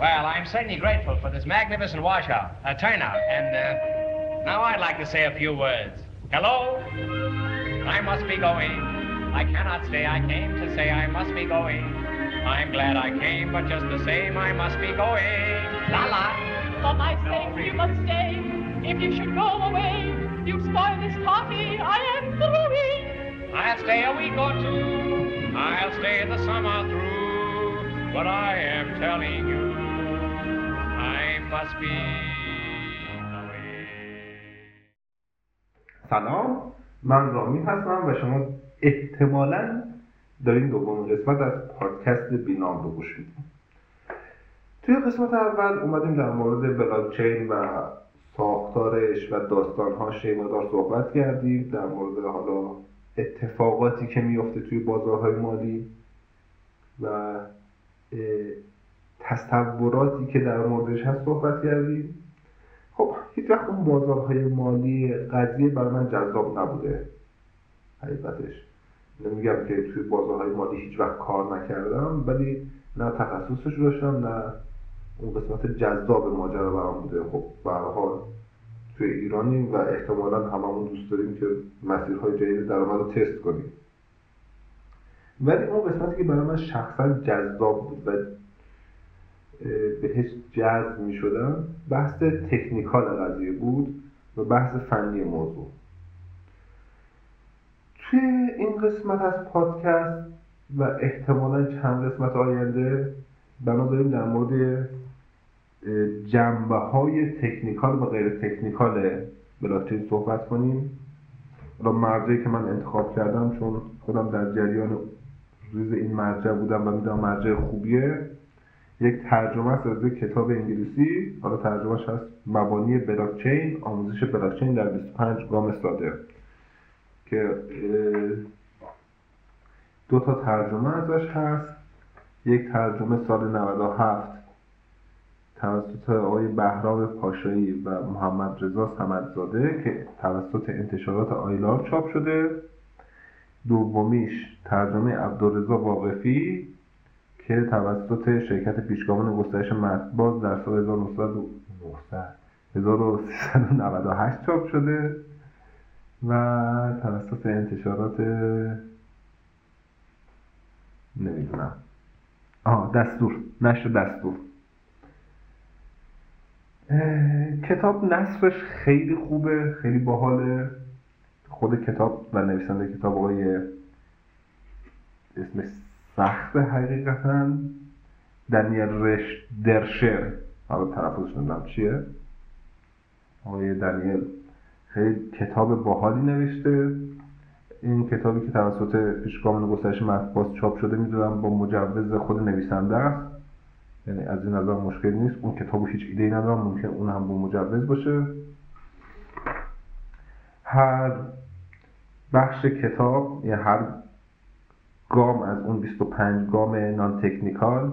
Well, I'm certainly grateful for this magnificent washout, uh, turnout, and uh, now I'd like to say a few words. Hello? I must be going. I cannot stay. I came to say I must be going. I'm glad I came, but just the same, I must be going. La la. For my sake, you must stay. If you should go away, you spoil this party. I am through. I'll stay a week or two. I'll stay in the summer through. But I am telling you, must. سلام من رامی هستم و شما احتمالا دارین دومین قسمت از پادکست بینام رو گوش میدین توی قسمت اول اومدیم در مورد بلاکچین و ساختارش و داستانهاش یه مقدار صحبت کردیم در مورد حالا اتفاقاتی که میفته توی بازارهای مالی و تصوراتی که در موردش هست صحبت کردیم. خب هیچ وقت اون بازارهای مالی قضیه برای من جذاب نبوده. حقیقتش. نمیگم که توی بازارهای مالی هیچ وقت کار نکردم ولی نه تخصصش داشتم نه اون قسمت جذاب ماجرا برام بوده. خب به حال توی ایرانیم و احتمالا هممون دوست داریم که مسیرهای جدید درآمد رو تست کنیم. ولی اون قسمتی که برای من شخصا جذاب بود و بهش جذب می شدم بحث تکنیکال قضیه بود و بحث فنی موضوع. توی این قسمت از پادکست و احتمالا چند قسمت آینده بنا داریم در مورد جنبه های تکنیکال و غیر تکنیکال بلاکچین صحبت کنیم. حالا مرجعی که من انتخاب کردم چون خودم در جریان ریز این مرجع بودم و می‌دونم مرجع خوبیه. یک ترجمه است از یک کتاب انگلیسی حالا ترجمهش هست مبانی بلاکچین آموزش بلاکچین در 25 گام ساده که دو تا ترجمه ازش هست. یک ترجمه سال 97 توسط آقای بهرام پاشایی و محمد رضا صمدزاده که توسط انتشارات آیلار چاپ شده. دومیش ترجمه عبدالرضا واقفی. که توسط شرکت پیشگامان گسترش مطباز در سال 1900 1398 چاپ شده و توسط انتشارات نمی‌دونم. آه دستور. نشر دستور. کتاب نصرش خیلی خوبه خیلی باحاله. خود کتاب و نویسنده کتاب آقای اسمش سخت حقیقتا. دنیل رش درشر. حالا تلفظش نمی‌دونم چیه؟ آقای دنیل. خیلی کتاب باحالی نوشته. این کتابی که توسط پیشگامان گسترش مطبوعات چاپ شده می‌دونم با مجوز خود نویسنده است. یعنی از این نظر مشکل نیست. اون کتابو هیچ ایده ای ندارم. ممکن اون هم با مجوز باشه. هر بخش کتاب یا هر گام از اون 25 گام non-technical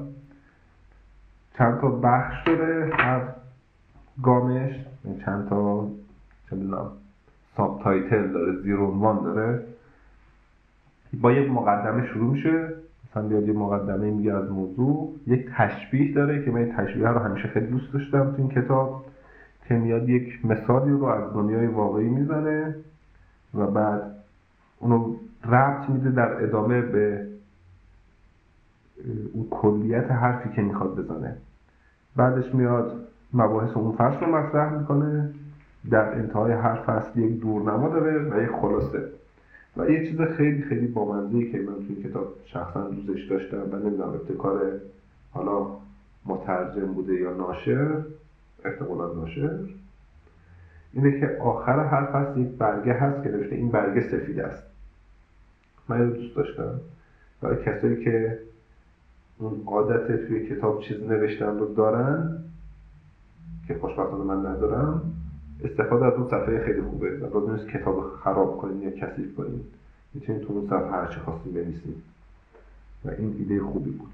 چند تا بخش داره؟ هر گامش یعنی چند تا subtitle داره زیر عنوان داره. با یک مقدمه شروع میشه. مثلا بیاد یه مقدمه میگه از موضوع. یک تشبیه داره که من تشبیه رو همیشه خیلی دوست داشتم تو این کتاب که میاد یک مثالی رو از دنیای واقعی می‌زنه و بعد اونو ربط میده در ادامه به اون کلیت حرفی که می‌خواد بزنه. بعدش میاد مباحث اون فصل رو مطرح می‌کنه. در انتهای هر فصل یک دورنما داره و یک خلاصه. و یه چیز خیلی خیلی بامزه‌ای که من تو این کتاب شخصا دوستش داشتم و نمی‌دونم ابتکار حالا مترجم بوده یا ناشر احتمالا ناشر. اینه که آخر هر فصل یک برگه هست که نوشته این برگه سفید است. من اینو دوست داشتم. برای کسایی که اون عادت توی کتاب چیز نوشتن رو دارن که خوشبختانه من ندارم استفاده از اون صفحه خیلی خوبه. و لازم نیست کتاب خراب کنین یا کثیف کنین. می‌تونید تو اون صفحه هرچی خواستین بنویسین. و این ایده خوبی بود.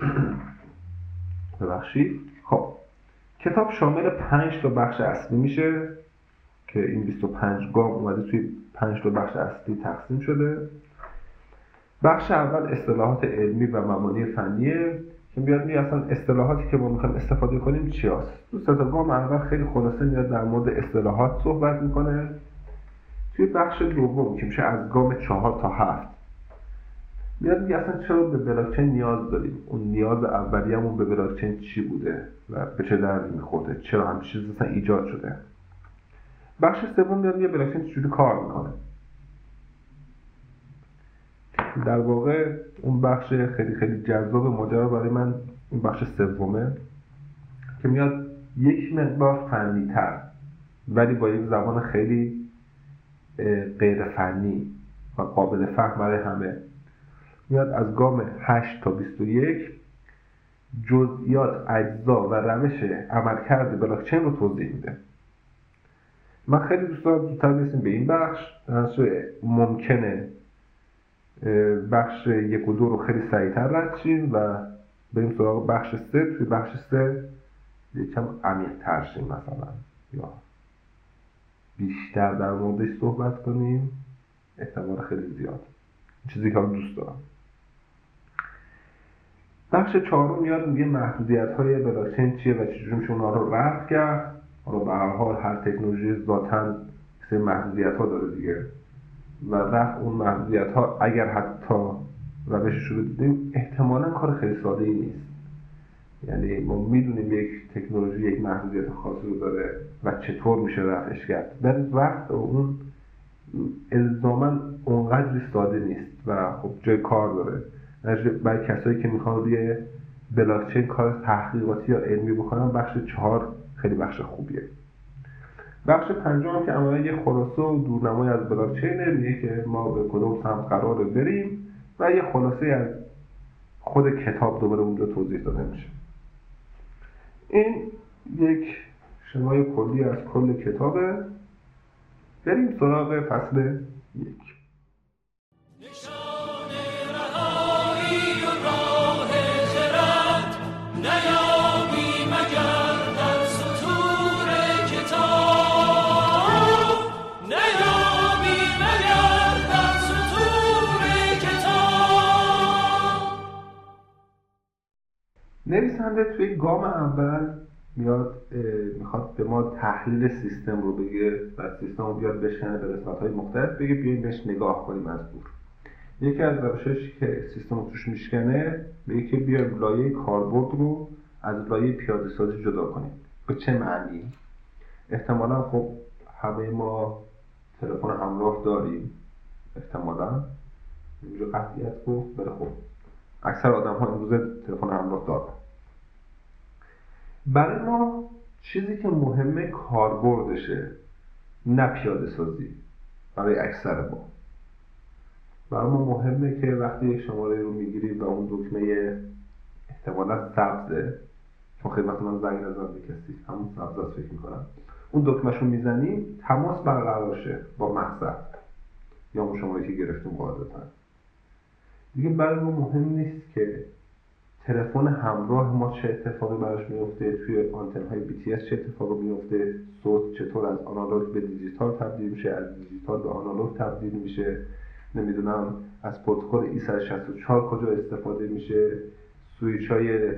ببخشید. خب. کتاب شامل پنج تا بخش اصلی میشه که این 25 گام اومده توی پنج تا بخش اصلی تقسیم شده. بخش اول اصطلاحات علمی و مبانی فنیه. که میاد می اصلا اصطلاحاتی که ما می‌خوایم استفاده کنیم چی هست تو سه گام اول خیلی خلاصه میاد در مورد اصطلاحات صحبت می‌کنه. توی بخش دوم که میشه از گام چهار تا هفت میاد میگه اصلا چرا به بلاکچین نیاز داریم؟ اون نیاز اولیه‌مون به بلاکچین چی بوده و به چه دردی میخورده؟ چرا هم چیز اصلا ایجاد شده؟ بخش سوم میاد میگه بلاکچین چجوری کار می‌کنه؟ در واقع اون بخش خیلی خیلی جذاب ماجرا برای من این بخش سومه که میاد یک مقدار فنی تر ولی با یک زبان خیلی غیر فنی و قابل فهم برای همه. میاد از گام 8 تا 21 جزئیات اجزا و روش عملکرد بلاکچین رو توضیح میده. من خیلی دوست دارم زودتر برسیم به این بخش. ممکنه بخش یک و دو رو خیلی سریعتر رد شیم و بریم سراغ بخش سه. توی بخش سه یکم عمیق تر شیم مثلا. یا بیشتر در موردش صحبت کنیم. احتمال خیلی زیاد. چیزی که دوست دارم. بخش چهارم میاد میگه محدودیت های بلاکچین چیه و چجوری میشه اونها رو رفع کرد. حالا به هر حال هر تکنولوژی ذاتا سه محدودیت ها داره دیگه. و رفع اون محدودیت ها اگر حتی روشش رو دیدیم احتمالا کار خیلی ساده ای نیست. یعنی ما می‌دونیم یک تکنولوژی یک محدودیت خاصی رو داره و چطور میشه رفعش کرد. ولی رفع اون الزاما اونقدری ساده نیست و خب جای کار داره. برای کسایی که می‌خوان روی بلاکچین کار تحقیقاتی یا علمی بکنن بخش چهار خیلی بخش خوبیه. بخش پنجم که عملا یه خلاصه و دورنمای از بلاکچینه میگه که ما به کدوم سمت قرار بریم و یه خلاصه از خود کتاب دوباره اونجا توضیح داده میشه. این یک شمای کلی از کل کتابه. بریم سراغ فصل یک. نویسنده توی گام اول میاد می‌خواد به ما تحلیل سیستم رو بگه و سیستم رو بیاد بشکنه به قسمت های مختلف بگه بیایم بهش نگاه کنیم از دور. یکی از روشش که سیستم رو توش میشکنه بگه که بیایم لایه کاربرد رو از لایه پیاده سازی جدا کنیم. به چه معنی؟ احتمالا خب همه ما تلفن همراه داریم. احتمالا. اینجا قطعیت گفت بله خب. اکثر آدم ها امروزه تلفن همراه دارن. برای ما چیزی که مهمه کاربردشه نه پیاده سازی برای اکثر ما. برای ما مهمه که وقتی یک شماره رو می‌گیریم و اون دکمه احتمالا سبزه چون وقت من زنگ نزدم به کسی همون سبز فکر می‌کنم. اون دکمهش رو می‌زنیم تماس برقرار شه با مقصد یا اون شماره که گرفتیم قاعدتا. دیگه برای ما مهم نیست که تلفن همراه ما چه اتفاقی براش میفته توی آنتن های BTS چه اتفاقی میفته صوت چطور از آنالوگ به دیجیتال تبدیل میشه؟ از دیجیتال به آنالوگ تبدیل میشه؟ نمی‌دونم. از پروتکل E164 کجا استفاده میشه؟ سویچ های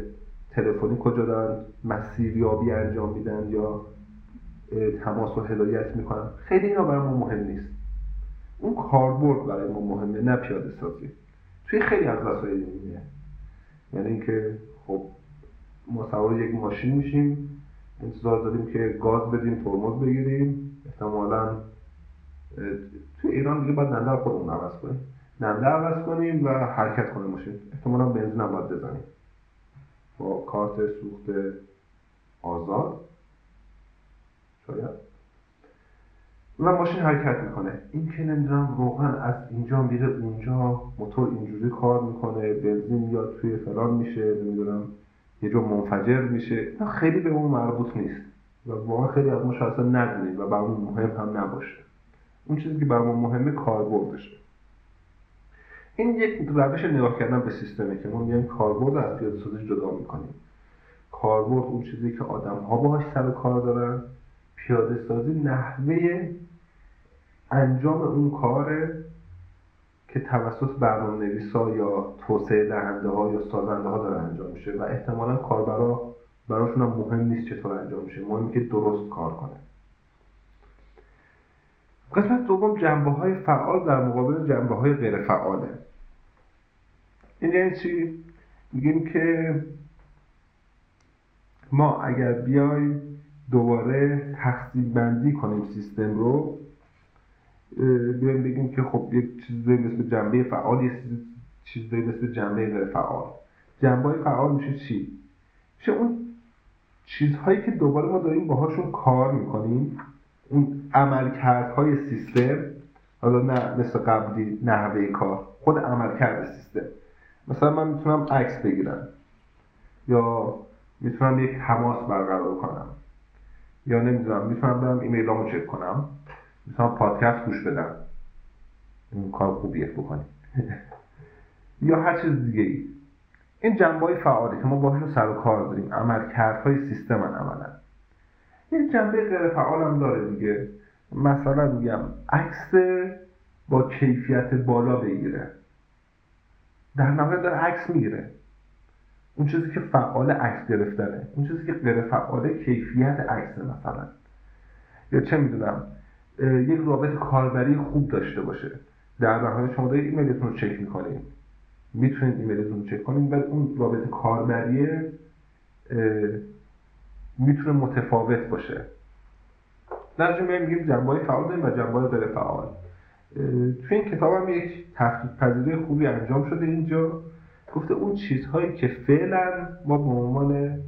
تلفنی کجا دارن؟ مسیریابی انجام میدن یا تماس و هدایت می‌کنن؟ خیلی اینا برای ما مهم نیست. اون کاربرد برای ما مهمه نه پیاده سازی. توی خیلی از وسایل دیگه یعنی اینکه خب ما سوار یک ماشین میشیم انتظار داریم که گاز بدیم ترمز بگیریم. احتمالا توی ایران دیگه باید ننده خودمون عوض کنیم. ننده عوض کنیم و حرکت کنه ماشین. احتمالا بنزین هم باید بزنیم. با کارت سوخت آزاد. شاید. و ماشین حرکت می‌کنه. این که نمی‌دونم روغن از اینجا میره اونجا موتور اینجوری کار می‌کنه بنزین میاد توی فلان میشه نمی‌دونم یه جا منفجر میشه. خیلی به اون مربوط نیست و واقعا خیلی از ما شاید ندونیم و برامون مهم هم نباشه. اون چیزی که برامون مهمه کاربردشه این یک روش نگاه کردن به سیستمه که ما میایم کاربرد از پیاده سازی جدا می‌کنیم. کاربرد اون چیزی که آدم ها باهاش سر کار دارن. پیاده سازی نحوه انجام اون کاره که توسط برنامه نویسا یا توسعه دهنده ها یا سازنده ها داره انجام میشه و احتمالا کاربرا براشون هم مهم نیست چطور انجام میشه. مهم که درست کار کنه. قسمت دوم جنبه های فعال در مقابل جنبه های غیر فعاله این یعنی چی؟ میگیم که ما اگر بیایم دوباره تقسیم بندی کنیم سیستم رو بیایم بگیم که خب یک چیزی مثل جنبه فعال یه چیزی مثل جنبه غیر فعال. جنبه فعال میشه چی؟ میشه اون چیزهایی که دوباره ما داریم باهاشون کار می‌کنیم اون عملکردهای سیستم حالا نه مثل قبلی نحوه کار خود عملکرد سیستم. مثلا من می‌تونم عکس بگیرم. یا می‌تونم یک تماس برقرار کنم. یا نمی‌دونم می‌تونم برم ایمیلامو چک کنم. می‌تونم پادکست گوش بدم. این کار خوبیه بکنیم. یا هر چیز دیگه ای. این جنبه های فعالی که ما باهاشون سر و کار داریم عملکردهای سیستم عملا. یه جنبه غیر فعال هم داره دیگه. مثلا میگم عکس با کیفیت بالا بگیره. در نهایت داره عکس می‌گیره. اون چیزی که فعال عکس گرفتنه. اون چیزی که غیر فعال کیفیت عکس مثلا. یا چه می‌دونم. یک رابط کاربری خوب داشته باشه. در نهایت شما دارید ایمیلتون رو چک می‌کنید می‌تونید ایمیلتون رو چک کنید ولی اون رابط کاربریه می‌تونه متفاوت باشه. در جمعه میگیم جنبه فعال داریم و جنبه غیر فعال. توی این کتاب هم یک تفکیک پذیری خوبی انجام شده اینجا. گفته اون چیزهایی که فعلا ما به عنوان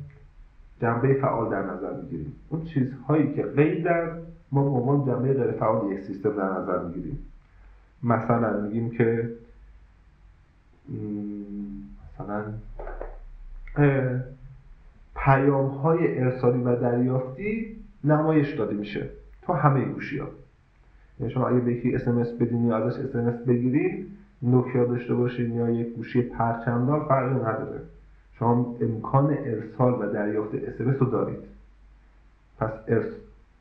جنبه فعال در نظر می‌گیریم. اون چیزهایی که غیرن ما به عنوان جنبه غیر فعال یک سیستم در نظر می‌گیریم. مثلا میگیم که مثلا پیام های ارسالی و دریافتی نمایش داده میشه تو همه گوشی ها یعنی شما اگه به یکی اسمس بدین یا ازش اسمس بگیرید نوکیا داشته باشید یا یک گوشی پرچمدار فرقی نداره. شما امکان ارسال و دریافت اسمس رو دارید. پس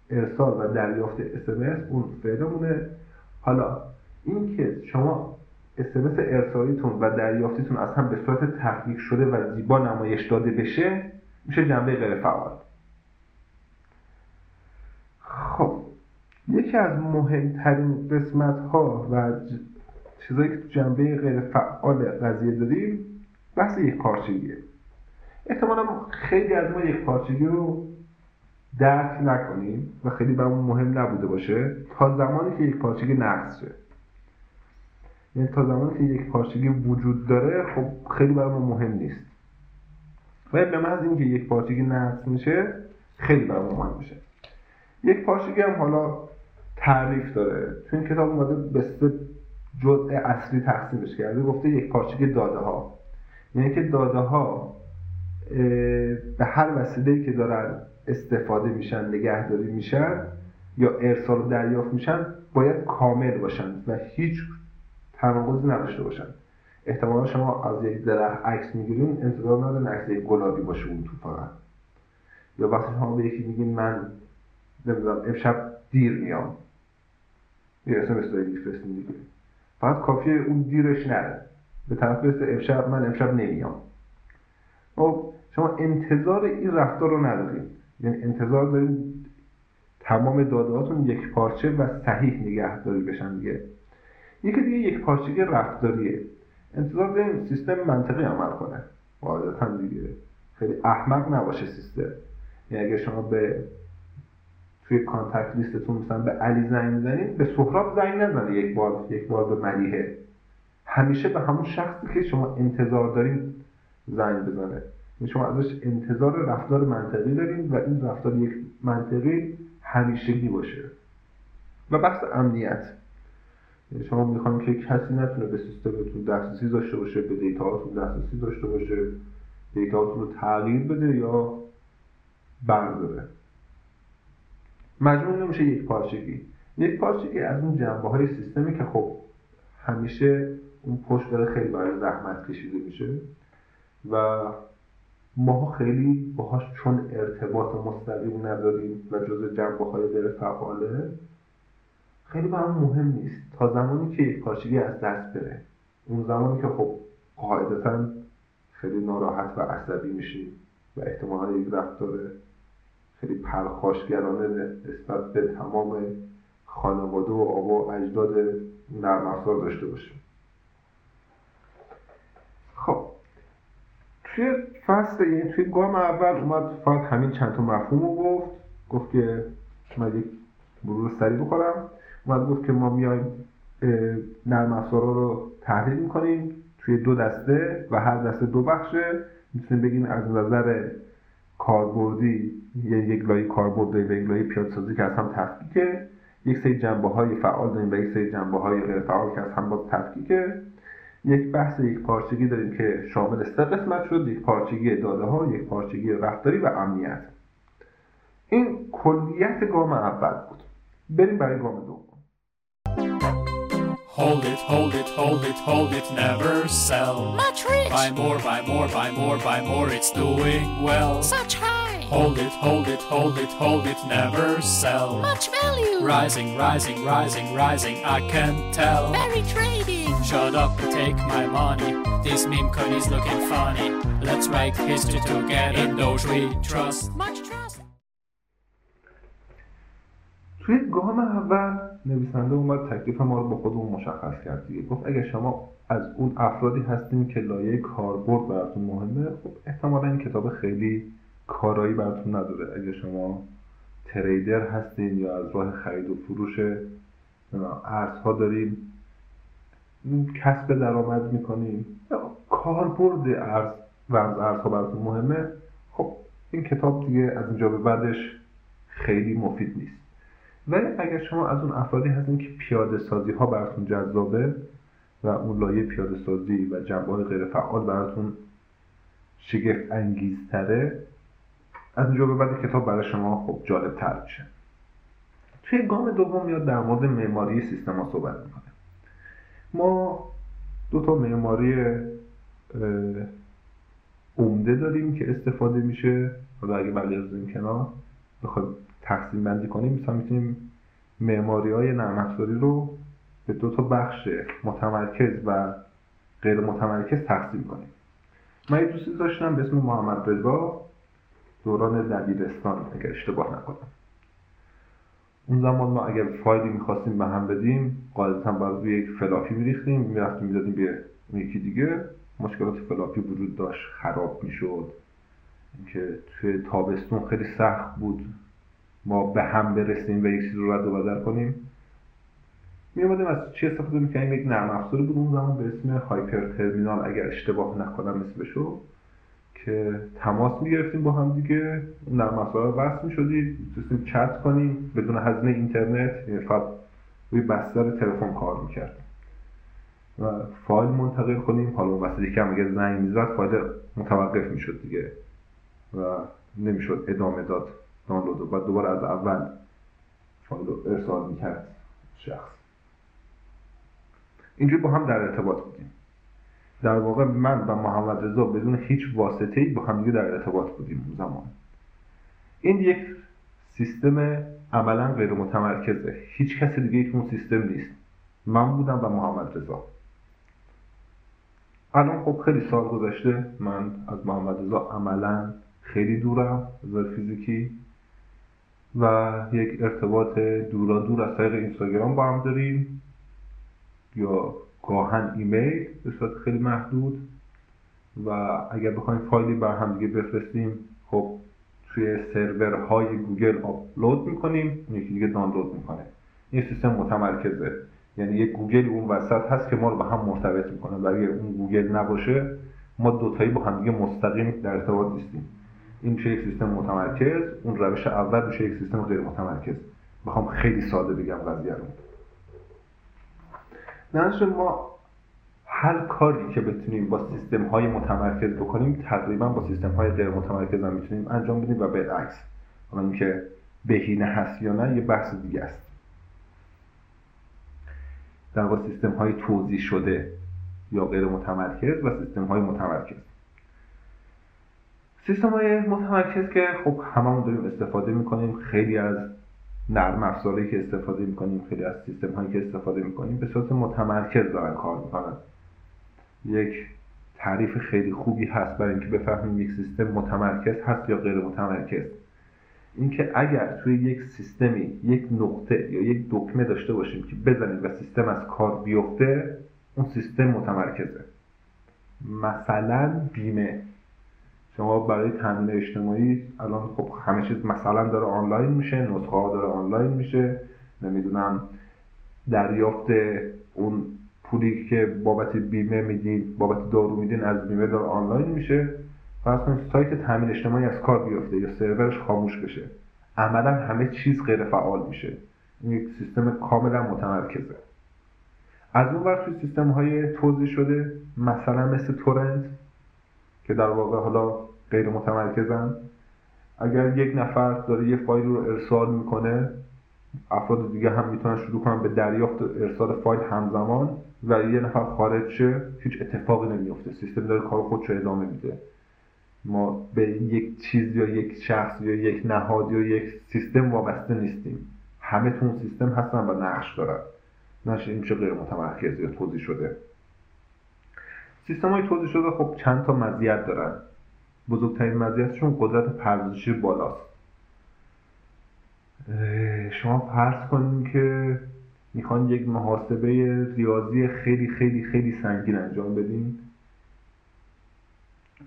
ارسال و دریافت اسمس اون فعلمونه. حالا اینکه شما اسمس ارسالیتون و دریافتیتون هم به صورت تحقیق شده و زیبا نمایش داده بشه میشه جنبه غیر فعال. خب یکی از مهمترین قسمت ها و چیزایی که جنبه غیر فعال قضیه داریم بحث یک پارچگیه احتمالا خیلی از ما یک پارچگی رو درک نکنیم و خیلی برامون مهم نبوده باشه تا زمانی که یک پارچگی نقص شه. یعنی تا زمانی که یک پارچگی وجود داره خب خیلی برامون مهم نیست. و به محض اینکه یک پارچگی نقص میشه خیلی برامون مهم میشه. یک پارچگی هم حالا تعریف داره. تو این کتاب اومده به سه جزء اصلی تقسیمش کرده. گفته یک پارچگی داده ها یعنی که داده ها به هر وسیله که دارن استفاده میشن نگهداری میشن یا ارسال و دریافت میشن باید کامل باشن و هیچ تناقضی نداشته باشن. احتمالا شما از یک درخت عکس می‌گیرین انتظار ندارین عکس یک گلابی باشه اون تو فقط. یا وقتی شما به یکی میگین من نمی‌دونم امشب دیر میام. یه اسم استایلی فرستین دیگه. فقط کافیه اون دیرش نره. به طرف برسه امشب من امشب نمیام. خب شما انتظار این رفتار رو نداریم یعنی انتظار داریم تمام دادهاتون یک پارچه و صحیح نگهداری بشن دیگه. یکی دیگه یک پارچگی رفتاریه. انتظار داریم سیستم منطقی عمل کنه. قاعدتا دیگه. خیلی احمق نباشه سیستم. یعنی اگه شما به توی کانتکت لیستتون مثلا به علی زنگ می‌زنید به سهراب زنگ نزنه یک بار یک بار به ملیحه. همیشه به همون شخصی که شما انتظار دارین زنگ بزنه. شما ازش انتظار رفتار منطقی دارین و این رفتار یک منطقی همیشگی باشه. و بحث امنیت. شما می‌خوایم که کسی نتونه به سیستمتون دسترسی داشته باشه به دیتاهاتون دسترسی داشته باشه دیتاهاتون رو تغییر بده یا برداره. مجموع نمیشه یک پارچگی. یک پارچگی از اون جنبه های سیستمی که خب همیشه اون پشت داره خیلی برای زحمت کشیده میشه و ما خیلی باهاش چون ارتباط مستقیم نداریم و جز جنبه های غیر فعاله خیلی برام مهم نیست. تا زمانی که یک پارچگی از دست بره. اون زمانی که خب قاعدتا خیلی ناراحت و عصبی میشی و احتمالا یک رفتار خیلی پرخاشگرانه نسبت به تمام خانواده و آبا و اجداد نرم افزار داشته باشیم خب توی فصل یعنی توی گام اول اومد فقط همین چند تا مفهوم رو گفت. گفت که من یک مرور سریع بخورم. اومد گفت که ما میایم نرم افزارا رو تحلیل می‌کنیم توی دو دسته و هر دسته دو بخشه. می‌تونیم بگیم از نظر کاربردی یعنی یک لایه کاربرد و یک لایه پیاده‌سازی که از هم تفکیکه. یک سری جنبه های فعال داریم و یک سری جنبه های غیر فعال که از هم باز تفکیکه. یک بحث یک پارچگی داریم که شامل سه قسمت شد یک پارچگی داده ها یک پارچگی رفتاری و امنیت این کلیت گام اول بود بریم برای گام دوم Hold it, hold it, hold it, hold it, never sell. Much rich. Buy more, buy more, buy more, buy more, it's doing well. Such high. Hold it, hold it, hold it, hold it, never sell. Much value. Rising, rising, rising, rising, I can tell. Very trading. Shut up and take my money. This meme code is looking funny. Let's make history together. In those we trust. Much trust. توی گام اول نویسنده اومد تکلیف ما رو با خودمون مشخص کرد دیگه گفت اگه شما از اون افرادی هستین که لایه کاربرد براتون مهمه خب احتمالا این کتاب خیلی کارایی براتون نداره. اگه شما تریدر هستین یا از راه خرید و فروش ارزها دارین کسب درآمد می‌کنین کاربرد ارز و ارزها براتون مهمه. خب این کتاب دیگه از اینجا به بعدش خیلی مفید نیست. ولی اگر شما از اون افرادی هستین که پیاده سازی ها براتون جذابه و اون لایه پیاده سازی و جنبه غیر فعال براتون شگفت انگیزتره از اینجا به بعد کتاب برای شما خب جالب تر میشه. توی گام دوم میاد در مورد معماری سیستم ها صحبت می‌کنه ما دو تا معماری عمده داریم که استفاده میشه. حالا اگه از این کنار بخوایم تقسیم بندی کنیم مثلا می‌تونیم معماری های نرم رو به دو تا بخش متمرکز و غیر متمرکز تقسیم کنیم. من یه دوستی داشتم به اسم محمد رضا. دوران دبیرستان اگر اشتباه نکنم. اون زمان ما اگر فایلی می‌خواستیم به هم بدیم قاعدتا باید روی یک فلاپی میریختیم. می‌رفتیم می‌دادیم به یکی دیگه. مشکلات فلاپی وجود داشت خراب می‌شد. اینکه توی تابستون خیلی سخت بود. ما به هم برسیم و یک چیز رو رد و بدل کنیم. می از چی استفاده می‌کنیم یک نرم افزاری بود اون زمان به اسم هایپر ترمینال اگر اشتباه نکنم اسمشو که تماس می‌گرفتیم با هم دیگه. نرم افزار وصل می‌شدید می‌تونستیم چت کنیم. بدون هزینه اینترنت یعنی فقط روی بستر تلفن کار می‌کرد و فایل منتقل کنیم. حالا اون وسط که اگر زنگ می‌زد فایل متوقف می‌شد دیگه. و نمی‌شد ادامه داد دانلود. و بعد دوباره از اول فایل رو ارسال می‌کرد شخص. اینجوری با هم در ارتباط بودیم. در واقع من و محمد رضا بدون هیچ واسطه ای با همدیگه در ارتباط بودیم اون زمان. این یک سیستم عملا غیر متمرکزه هیچ کس دیگه تو اون سیستم نیست. من بودم و محمد رضا. الان خب خیلی سال گذشته من از محمد رضا عملا خیلی دوریم از فیزیکی و یک ارتباط دورا دور از طریق اینستاگرام با هم داریم. یا گاهن ایمیل به صورت خیلی محدود و اگر بخوایم فایلی برا هم دیگه بفرستیم خب توی سرورهای گوگل آپلود می‌کنیم اون یکی دیگه دانلود می‌کنه. این سیستم متمرکزه. یعنی یک گوگل اون وسط هست که ما رو به هم مرتبط می‌کنه. و اگر اون گوگل نباشه ما دوتایی با هم دیگه مستقیم در ارتباط نیستیم. این میشه سیستم متمرکز اون روش اول میشه یک سیستم غیر متمرکز. بخوام خیلی ساده بگم قضیه رو. نظر ما هر کاری که بتونیم با سیستم های متمرکز بکنیم تقریبا با سیستم های غیر متمرکز هم می‌تونیم انجام بدیم و بالعکس حالا اینکه بهینه هست یا نه یه بحث دیگه است. در واقع سیستم های توضیح شده یا غیر متمرکز و سیستم های متمرکز. سیستم های متمرکز که خب هممون داریم استفاده می‌کنیم خیلی از نرم افزاری که استفاده می‌کنیم خیلی از سیستم هایی که استفاده می‌کنیم به صورت متمرکز دارن کار می‌کنن. یک تعریف خیلی خوبی هست برای اینکه بفهمیم یک سیستم متمرکز هست یا غیر متمرکز. اینکه اگر توی یک سیستمی یک نقطه یا یک دکمه داشته باشیم که بزنیم و سیستم از کار بیفته اون سیستم متمرکزه. مثلا بیمه. شما برای تامین اجتماعی الان خب همه چیز مثلا داره آنلاین میشه نسخه ها داره آنلاین میشه. نمی‌دونم دریافت اون پولی که بابت بیمه میدین بابت دارو میدین از بیمه داره آنلاین میشه. فرض کنید سایت تامین اجتماعی از کار بیفته یا سرورش خاموش بشه. عملا همه چیز غیر فعال میشه. این یک سیستم کاملا متمرکزه. از اون ور سیستم های توضیح شده مثلا مثل تورنت که در واقع حالا غیر متمرکزن. اگر یک نفر داره یه فایل رو ارسال می‌کنه افراد دیگه هم می‌تونن شروع کنن به دریافت ارسال فایل همزمان و یه نفر خارج شه هیچ اتفاقی نمیفته سیستم داره کار خودش رو ادامه میده. ما به یک چیز یا یک شخص یا یک نهاد یا یک سیستم وابسته نیستیم. همه تو اون سیستم هستن و نقش دارن. نشه این میشه غیر متمرکز یا توضیح شده. سیستم های توضیح شده خب چند تا مزیت دارن. بزرگترین مزیتشون قدرت پردازشی بالاست. شما فرض کنید که می‌خوان یک محاسبه ریاضی خیلی خیلی خیلی سنگین انجام بدین.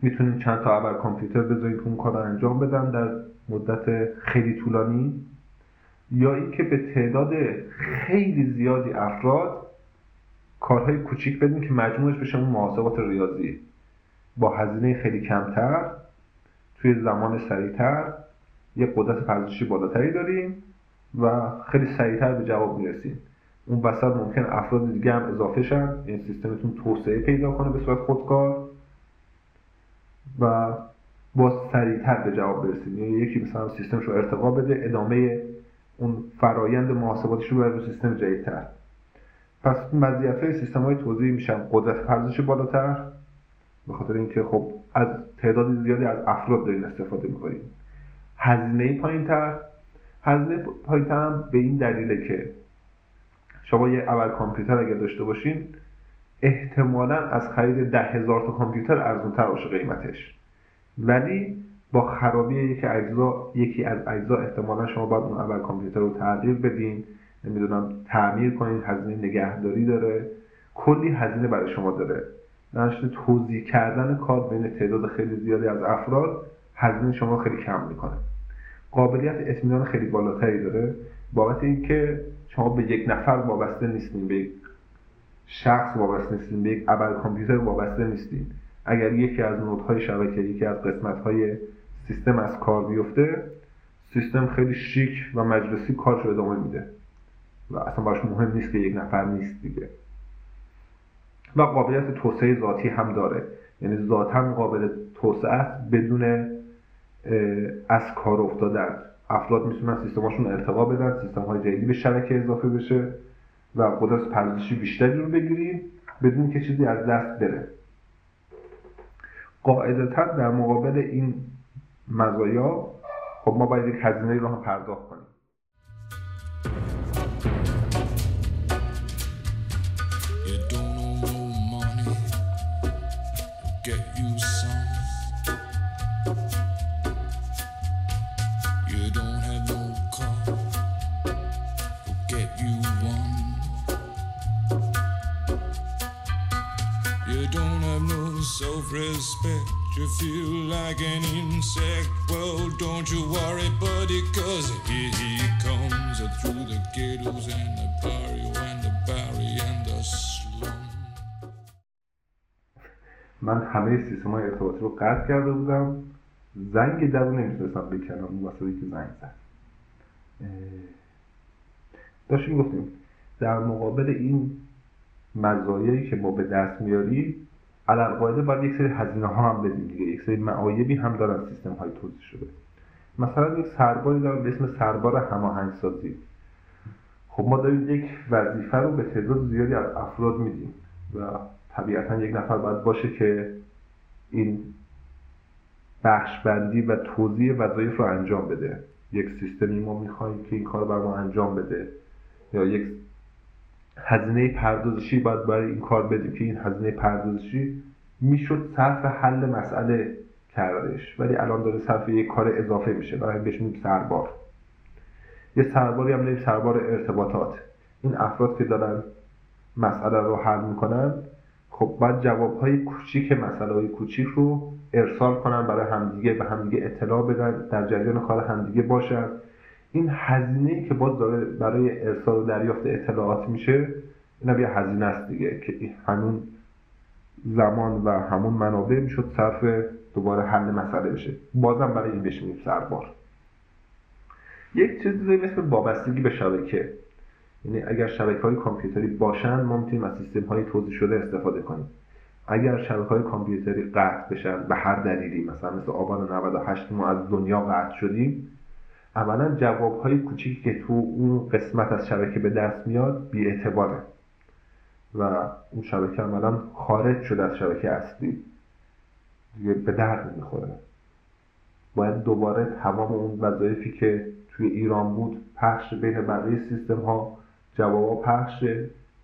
می‌تونید چند تا ابر کامپیوتر بذارید اون کار رو انجام بدن در مدت خیلی طولانی. یا اینکه به تعداد خیلی زیادی افراد کارهای کوچیک بدین که مجموعش بشه اون محاسبات ریاضی. با هزینه خیلی کمتر توی زمان سریعتر یه قدرت پردازشی بالاتری داریم و خیلی سریعتر به جواب می‌رسیم. اون وسط ممکن افراد دیگه هم اضافه شن این سیستمتون توسعه پیدا کنه به صورت خودکار و با سریعتر به جواب برسیم. یعنی یکی مثلا سیستمش رو ارتقا بده ادامه اون فرایند محاسباتش رو بره سیستم جدیدتر. پس مزیت های سیستم های توضیح میشن. قدرت پردازش بالاتر به خاطر اینکه خب از تعداد زیادی از افراد دارین استفاده می‌کنید هزینه پایین تر. هزینه پایین تر به این دلیله که شما یه اول کامپیوتر اگر داشته باشین احتمالا از خرید ده هزار تا کامپیوتر ارزونتر باشه قیمتش. ولی با خرابی یکی اجزا یکی از اجزا احتمالا شما باید اون اول کامپیوتر رو تغییر بدین. نمی‌دونم تعمیر کنید هزینه نگهداری داره. کلی هزینه برای شما داره. نشته توضیح کردن کار بین تعداد خیلی زیادی از افراد هزینه شما خیلی کم می‌کنه. قابلیت اطمینان خیلی بالاتری داره. بابت اینکه شما به یک نفر وابسته نیستین به یک شخص وابسته نیستین به یک ابر کامپیوتر وابسته نیستین. اگر یکی از نودهای شبکه یکی از قسمت‌های سیستم از کار بیفته سیستم خیلی شیک و مجلسی کارش رو ادامه میده. و اصلا براش مهم نیست که یک نفر نیست دیگه. و قابلیت توسعه ذاتی هم داره. یعنی ذاتا قابل توسعه است بدون از کار افتادن. افراد می‌تونن سیستماشون ارتقا بدن سیستم های جدیدی به شبکه اضافه بشه و قدرت پردازشی بیشتری رو بگیریم بدون که چیزی از دست بره. قاعدتا در مقابل این مزایا خب ما باید یک هزینه رو هم پرداخت You don't have no self-respect, you feel like an insect. Well, don't you worry, buddy, cause here he comes through the ghettos and the barrio and the barry and the slum. من همه سیستم های ارتباطی رو قطع کرده بودم زنگ در رو نمی‌تونستم بکنم اون وسطی که زنگ زد داشتیم گفتیم در مقابل این مزایایی که ما به دست میاریم علالقاعده باید یک سری هزینه ها هم بدیم دیگه یک سری معایبی هم دارن سیستم های توضیح شده. مثلا یک سرباری دارن به اسم سربار هماهنگسازی. خب ما داریم یک وظیفه رو به تعداد زیادی از افراد میدیم و طبیعتا یک نفر باید باشه که این بخش بندی و توضیح وظایف رو انجام بده. یک سیستمی ما می‌خوایم که این کار بر ما انجام بده یا یک هزینه پردازشی باید برای این کار بدیم که این هزینه پردازشی می‌شد صرف حل مسئله کردش ولی الان داره صرف یک کار اضافه میشه برای بهش میگیم سربار. یه سرباری هم داریم سربار ارتباطات. این افراد که دارن مسئله رو حل می‌کنن خب باید جوابهای کوچیک مسئله های کوچیک رو ارسال کنن برای همدیگه و همدیگه اطلاع بدن در جریان کار همدیگه باشن. این هزینه که باز داره برای ارسال و دریافت اطلاعات میشه این یه هزینه است دیگه که همون زمان و همون منابع می‌شد صرف دوباره حل مسئله بشه. بازم برای این بهش میگیم سربار. یک چیزی داریم اسم وابستگی به شبکه. یعنی اگر شبکه های کامپیوتری باشن ما می‌تونیم از سیستم های توضیح شده استفاده کنیم. اگر شبکه های کامپیوتری قطع بشن به هر دلیلی مثلا مثل آبان 98 ما از دنیا قطع شدیم اولا جواب های کوچیکی که تو اون قسمت از شبکه به دست میاد بی اعتباره و اون شبکه عملا خارج شده از شبکه اصلی. دیگه به درد می‌خوره باید دوباره تمام اون وظایفی که توی ایران بود پخش بین بقیه سیستم ها جوابا پخش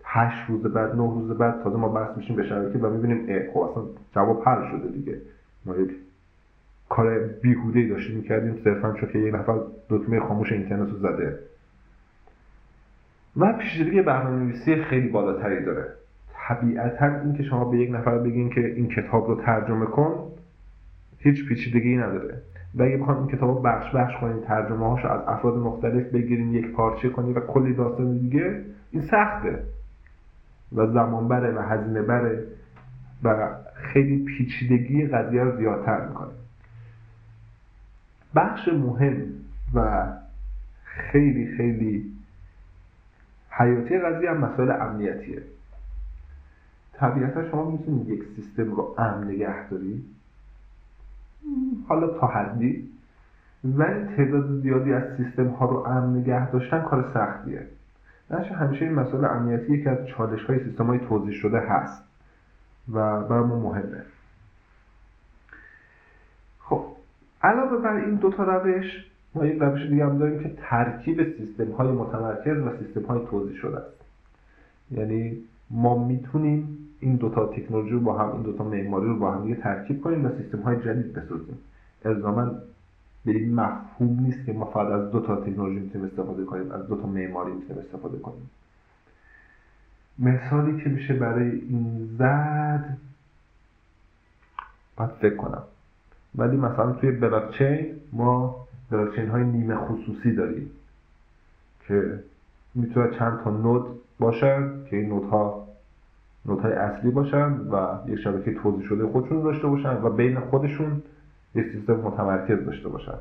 هشت روز بعد نه روز بعد تازه ما بحث میشیم به شبکه و می‌بینیم اه خب اصلا جواب حل شده دیگه. ما یک کار بیهوده ای داشتیم می‌کردیم. صرفا چون که یک نفر دکمه خاموش اینترنت رو زده. و پیشروی برنامه نویسی خیلی بالاتری داره. طبیعتا این که شما به یک نفر بگین که این کتاب رو ترجمه کن هیچ پیچیدگی نداره. و اگه بخوام این کتاب رو بخش بخش کنین ترجمه هاش از افراد مختلف بگیرین یک پارچه کنین و کلی داستان دیگه این سخته. و زمان بره و هزینه بره و خیلی پیچیدگی قضیه رو زیادتر می‌کنه. بخش مهم و خیلی خیلی حیاتی قضیه هم مسائل امنیتیه. طبیعتا شما می‌تونید یک سیستم رو امن نگه دارید حالا تا حدی. ولی تعداد زیادی از سیستم ها رو امن نگه داشتن کار سختیه. نشه همیشه این مسئله امنیتی یکی از چالش های سیستم های توضیح شده هست و برای ما مهمه خب علاوه بر این دوتا روش ما یک روش دیگه هم داریم که ترکیب سیستم های متمرکز و سیستم های توضیح شده است. یعنی ما می‌تونیم این دوتا تکنولوژی رو با هم این دوتا معماری رو با هم دیگه ترکیب کنیم و سیستم های جدید بسازیم. الزاما به این مفهوم نیست که ما فقط از دو تا تکنولوژی می‌تونیم استفاده کنیم از دو تا معماری می‌تونیم استفاده کنیم. مثالی که میشه برای این زد باید فکر کنم. ولی مثلا توی بلاکچین ما بلاکچین های نیمه خصوصی داریم که می‌تونه چند تا نود باشن که این نودها نودهای اصلی باشن و یک شبکه توضیح شده خودشون داشته باشن و بین خودشون یک سیستم متمرکز داشته باشن.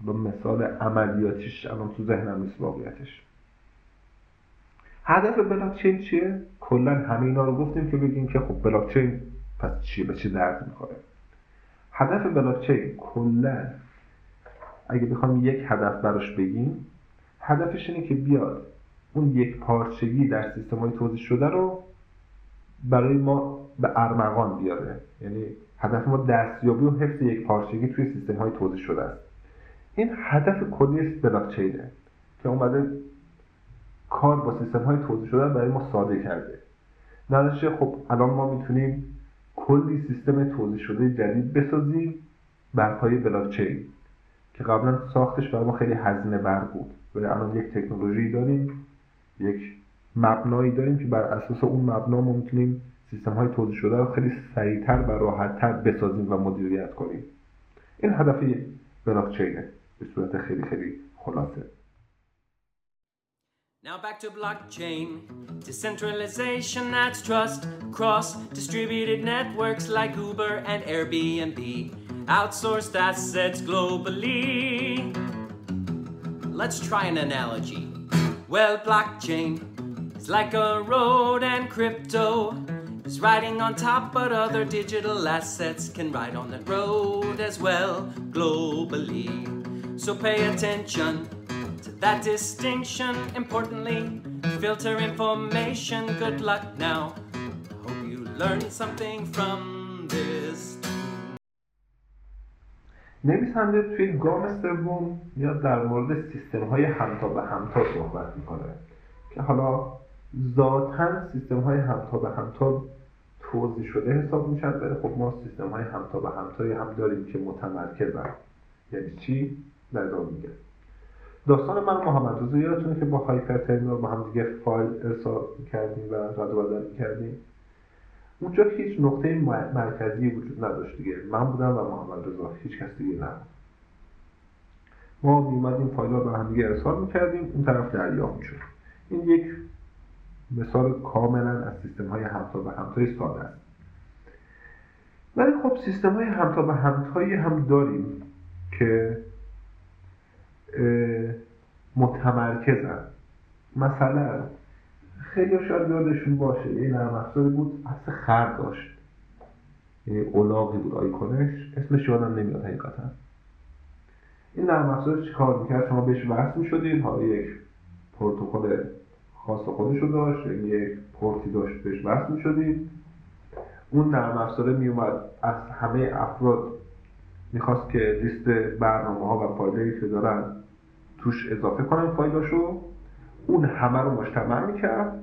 با مثال عملیاتیش الان تو ذهنم نیست واقعیتش. هدف بلاکچین چیه؟ کلا همه اینا رو گفتیم که بگیم که خب بلاکچین پس چیه به چه درد می‌خوره؟ هدف بلاکچین کلا اگه بخوام یک هدف براش بگیم هدفش اینه که بیاد اون یک پارچگی در سیستم های توضیح شده رو برای ما به ارمغان بیاره. یعنی هدف ما دستیابی و حفظ یک پارچگی توی سیستم های توضیح شده است. این هدف کلی بلاکچینه که اومده کار با سیستم های توضیح شده برای ما ساده کرده. نتیجه خب الان ما می‌تونیم کلی سیستم توضیح شده جدید بسازیم بر پایه بلاکچین که قبلا ساختش برای ما خیلی هزینه بر بود. ولی الان یک تکنولوژی داریم یک مبنایی داریم که بر اساس اون مبنا ما می‌تونیم سیستم های توضیح شده رو خیلی سریعتر و راحتتر بسازیم و مدیریت کنیم. این هدف بلاکچینه به صورت خیلی خیلی خلاصه. Now back to blockchain. Decentralization that's trust. Cross distributed networks like Uber and Airbnb. Outsourced assets globally. Let's try an analogy. Well, blockchain is like a road, and crypto is riding on top, but other digital assets can ride on that road as well globally. So pay attention that distinction. Importantly, filter information. Good luck now. Hope you learned something from this. نویسنده توی گام سوم میاد در مورد سیستم های همتا به همتا صحبت می‌کنه که حالا ذاتا سیستم های همتا به همتا توضیح شده حساب میشن ولی خب ما سیستم های همتا به همتایی هم داریم که متمرکزن یعنی چی؟ در میگه داستان من محمد رضا یادتونه که با هایپر ترمینال با هم دیگه فایل ارسال کردیم و رد بدل کردیم. اونجا هیچ نقطه مرکزی وجود نداشت دیگه. من بودم و محمد رضا. هیچ کس دیگه نبود ما میومدیم فایل رو به هم دیگه ارسال می‌کردیم. اون طرف دریافت می‌شد. این یک مثال کاملا از سیستم های همتا به همتای ساده است. ولی خب سیستم های همتا به همتایی هم داریم که متمرکزن. مثلا خیلی شاید یادشون باشه یه نرم افزاری بود اصل خر داشت. یعنی اولاغی بود آیکونش. اسمش یادم نمیاد حقیقتا. این نرم افزار چی کار می‌کرد؟ شما بهش وصل می‌شدید حالا یک پروتکل خاص خودش رو داشت یک پورتی داشت بهش وصل می‌شدید اون نرم افزاره میومد از همه افراد. می‌خواست که لیست برنامه ها و فایلایی که دارن. توش اضافه کنن فایلاشو. اون همه رو مجتمع می‌کرد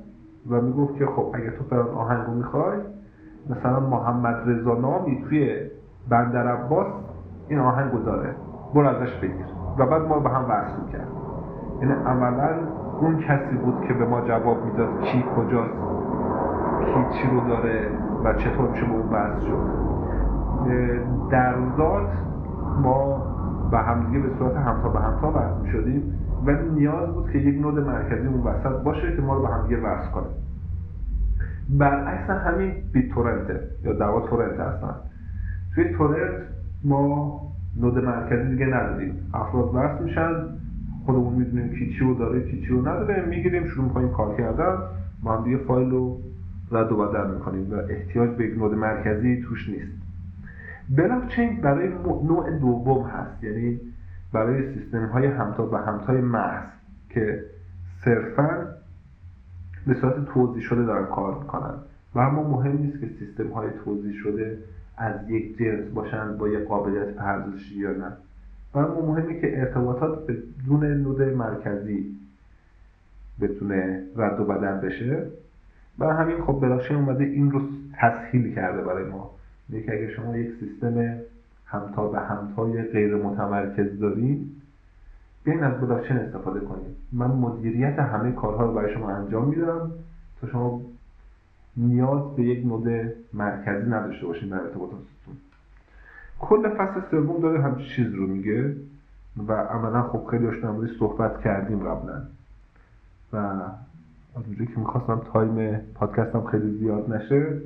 و می‌گفت که خب اگه تو فلان آهنگ رو می‌خوای مثلا محمد رضا نامی توی بندر عباس این آهنگ داره. برو ازش بگیر. و بعد ما به هم وصل می‌کرد یعنی عملا اون کسی بود که به ما جواب می‌داد کی کجاست کی چی رو داره و چطور میشه به اون وصل شد. در ذات ما به همدیگه به صورت همتا به همتا وصل شدیم ولی نیاز بود که یک نود مرکزی اون وسط باشه که ما رو به همدیگه وصل کنه. برعکس همین بیت تورنته یا در واقع تورنت هستن. توی تورنت ما نود مرکزی دیگه نداریم. افراد وصل میشن خودمون می‌دونیم کی چی رو داره کی چی رو نداره می‌گیریم شروع می‌کنیم کار کردن. ما هم دیگه فایل رو رد و بدل می‌کنیم و احتیاج به یک نود مرکزی توش نیست. بلاکچین برای نوع دوم هست. یعنی برای سیستم های همتا و همتای محض که صرفا به صورت توضیح شده دارن کار می‌کنن. و اما مهم نیست که سیستم های توضیح شده از یک جنس باشن با یک قابلیت پردازشی یا نه. و اما مهمه که ارتباطات بدون نود مرکزی بتونه رد و بدل بشه. و همین خب بلاکچین اومده این رو تسهیل کرده برای ما. که اگه شما یک سیستم همتا به همتای غیر متمرکز دارید بیاین از بلاکچین استفاده کنید. من مدیریت همه کارها رو برای شما انجام میدم تا شما نیاز به یک node مرکزی نداشته باشین در ارتباطاتتون کل فصل سوم داره همچین چیز رو میگه و عملا خب خیلی هاش در موردش صحبت کردیم قبلا. و از اونجایی که می‌خواستم time پادکستم خیلی زیاد نشه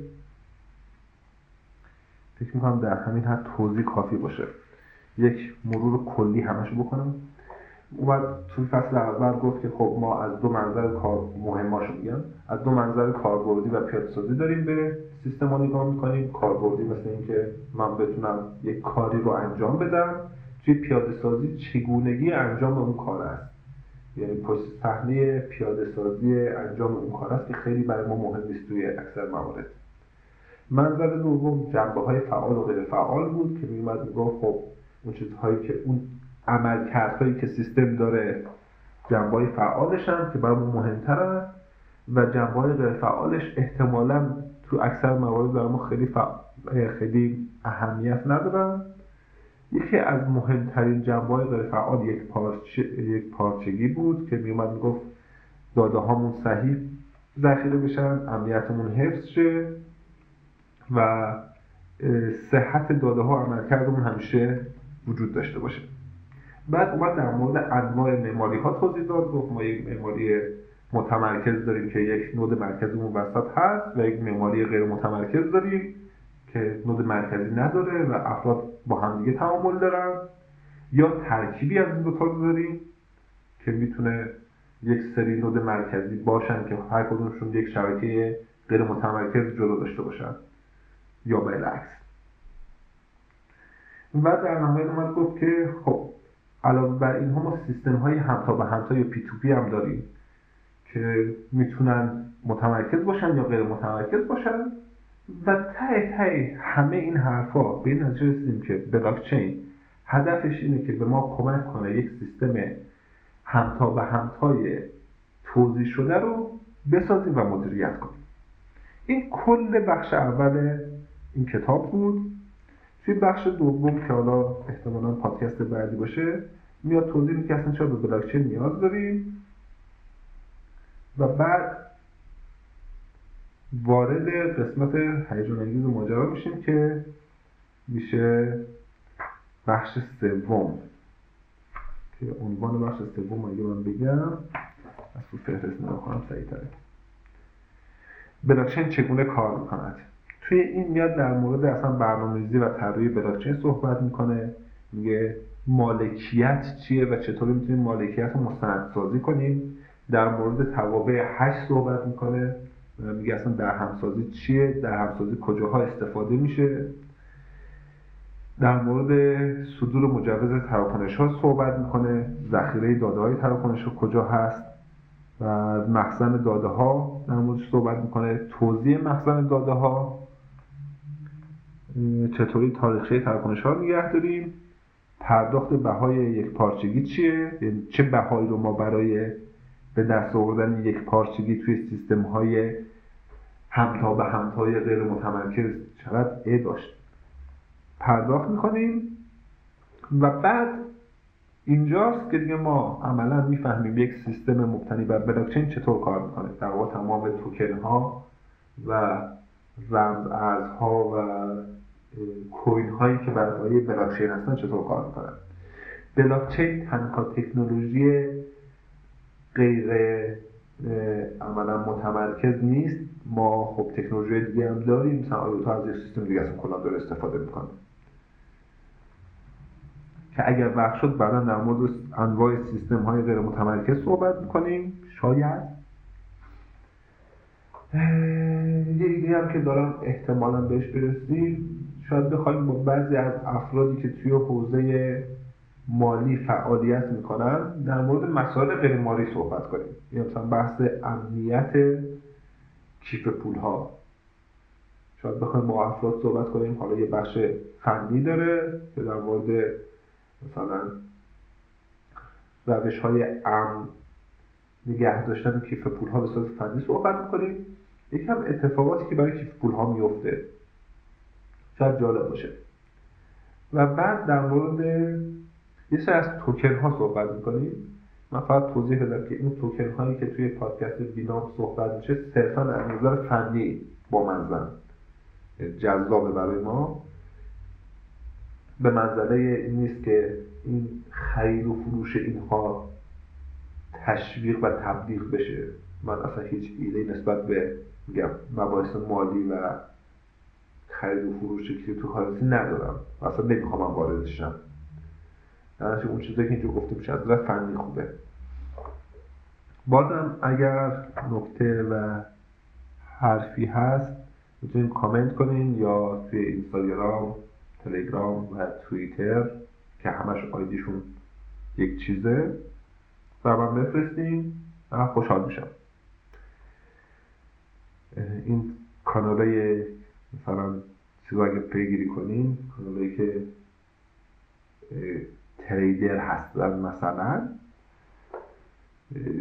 فکر می‌کنم در همین حد توضیح کافی باشه. یک مرور کلی همشو بکنم. اومد توی فصل اول گفت که خب ما از دو منظر کار مهماشو میگم. از دو منظر کاربردی و پیاده سازی داریم به سیستم رو نگاه می‌کنیم. کاربردی مثل اینکه من بتونم یک کاری رو انجام بدم. توی پیاده سازی چگونگی انجام اون کار است. یعنی پشت صحنه پیاده سازی انجام اون کار است که خیلی برای ما مهم نیست توی اکثر موارد. منظر دوم جنبه های فعال و غیر فعال بود که میومد می‌گفت خب اون چیزهایی که اون عملکردهایی که سیستم داره جنبه های فعالشن که برای ما مهمترن و جنبه های غیر فعالش احتمالا تو اکثر موارد برای ما خیلی فع- خیلی اهمیت ندارن. یکی از مهمترین جنبه های غیر فعال یک, پارچه، یک پارچگی بود که میومد می‌گفت داده هامون صحیح ذخیره بشن امنیتمون حفظ شه. و صحت داده ها عملکردمون همیشه وجود داشته باشه. بعد اومد در مورد انواع معماری ها توضیح داد گفت ما یک معماری متمرکز داریم که یک نود مرکزی اون وسط هست و یک معماری غیر متمرکز داریم که نود مرکزی نداره و افراد با همدیگه تعامل دارن. یا ترکیبی از این دو تا رو داریم که می‌تونه یک سری نود مرکزی باشن که هر کدومشون یک شبکه غیر متمرکز جلو داشته باشن. یا بالعکس و در نهایت اومد گفت که خب علاوه بر اینها ما سیستم های همتا به همتا یا پی تو پی هم داریم که می‌تونن متمرکز باشن یا غیر متمرکز باشن و ته ته همه این حرفا به این نتیجه رسیدیم که بلاکچین هدفش اینه که به ما کمک کنه یک سیستم همتا به همتای توضیح شده رو بسازیم و مدیریت کنیم. این کل بخش اول این کتاب بود. توی بخش دوم که حالا احتمالا پادکست بعدی باشه میاد توضیح که اصلا چرا به بلاکچین نیاز داریم و بعد وارد قسمت هیجان انگیز ماجرا میشیم که میشه بخش سوم. که عنوان بخش سوم اگه من بگم از تو فهرست نگاه کنم سریعتره. بلاکچین چگونه کار می‌کند؟ توی این میاد در مورد اصلا برنامه‌ریزی و طراحی بلاکچین صحبت می‌کنه. میگه مالکیت چیه و چطوری می‌تونیم مالکیت رو مستندسازی کنیم. در مورد توابع هش صحبت می‌کنه. میگه اصلا در همسازی چیه؟ در همسازی کجاها استفاده میشه؟ در مورد صدور مجوز تراکنش ها صحبت می‌کنه. ذخیره داده های تراکنش کجا هست؟ و مخزن داده ها در موردش صحبت می‌کنه. توضیح مخزن داده ها چطوری تاریخچه تراکنش ها نگه داریم؟ پرداخت بهای یک پارچگی چیه؟ یعنی چه بهایی رو ما برای به دست آوردن یک پارچگی توی سیستم های همتا به همتای غیر متمرکز چقدر ای داشت پرداخت می‌کنیم و بعد اینجاست که دیگه ما عملا می‌فهمیم یک سیستم مبتنی بر بلاکچین چطور کار می‌کنه. در واقع تمام توکن ها و رمز ارزها و کوین هایی که برای بلاکچین هستن چطور کار می‌کنن؟ بلاکچین تنها تکنولوژی غیر عملا متمرکز نیست. ما خب تکنولوژی دیگه هم داریم مثلا آیوتا از یک سیستم دیگه اصلا کلا داره استفاده می‌کنه. که اگر وقت شد بعدا در مورد انواع سیستم های غیر متمرکز صحبت می‌کنیم. شاید. یه ایده هم که دارم احتمالا بهش برسیم. شاید بخوایم با بعضی از افرادی که توی حوزه مالی فعالیت می‌کنن در مورد مسائل غیر مالی صحبت کنیم. یا مثلا بحث امنیت کیف پول ها شاید بخوایم با افراد صحبت کنیم. حالا یه بخش فنی داره که در مورد مثلا روش های امن نگه داشتن کیف پول ها به صورت فنی صحبت می‌کنیم. یکم اتفاقاتی که برای کیف پول ها میفته شاید جالب باشه. و بعد در مورد یه سری از توکن ها صحبت می‌کنیم. من فقط توضیح بدم که این توکن هایی که توی پادکست بینام صحبت میشه صرفا از نظر فنی با منزن جذابه برای ما. به منزله این نیست که این خرید و فروش اینها تشویق و تبلیغ بشه. من اصلا هیچ ایده نسبت به مباحث مالی و خرید و فروش cryptocurrency ندارم. اصلا نمی‌خوام من وارد شم. در اون چیزایی که اینجا گفته میشه از نظر فنی خوبه. بازم اگر نکته و حرفی هست می‌تونین کامنت کنین یا توی اینستاگرام تلگرام و توییتر که همش آیدیشون یک چیزه. و من بفرستین من خوشحال میشم. این کانالای مثلا چیزا اگه پیگیری کنین کانالایی که تریدر هستن مثلا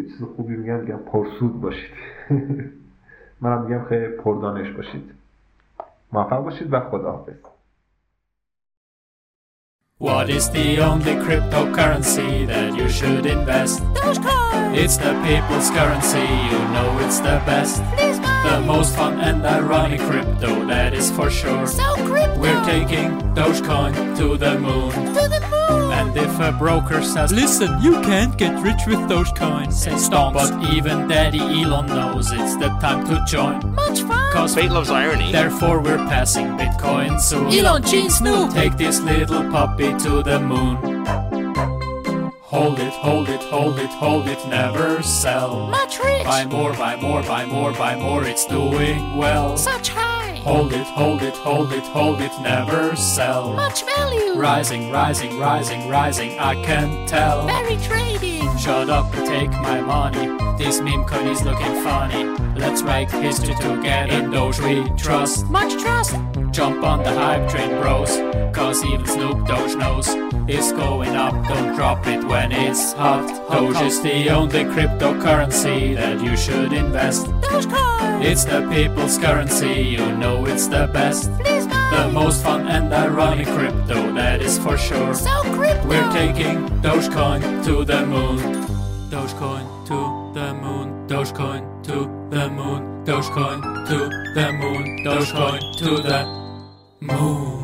چیز خوبی میگم میگم پرسود باشید. منم میگم خیلی پردانش باشید. موفق باشید و خداحافظ. What is the only cryptocurrency that you should invest? Dogecoin! It's the people's currency, you know it's the best. The most fun and ironic crypto, that is for sure. So crypto! We're taking Dogecoin to the moon. to the moon! And if a broker says, Listen, you can't get rich with Dogecoin, say stonks. But even Daddy Elon knows it's the time to join. Much fun! Cause Fate loves irony. therefore we're passing Bitcoin soon. Elon Gene Snoop! Take this little puppy to the moon. Hold it, hold it, hold it, hold it, never sell. Much rich! Buy more, buy more, buy more, buy more, it's doing well. Such high! Hold it, hold it, hold it, hold it, never sell. Much value! Rising, rising, rising, rising, I can tell. Very trading! Shut up and take my money. This meme coin is looking funny. Let's make history together. In Doge we trust. Much trust. Jump on the hype train, bros. Cause even Snoop Doge knows it's going up. Don't drop it when it's hot. Doge is the only cryptocurrency that you should invest. Dogecoin. It's the people's currency, you know it's the best. Please. The most fun and ironic crypto, that is for sure. So crypto. We're taking Dogecoin to the moon. Dogecoin to the moon. Dogecoin to the moon, Dogecoin to the moon, Dogecoin to the moon.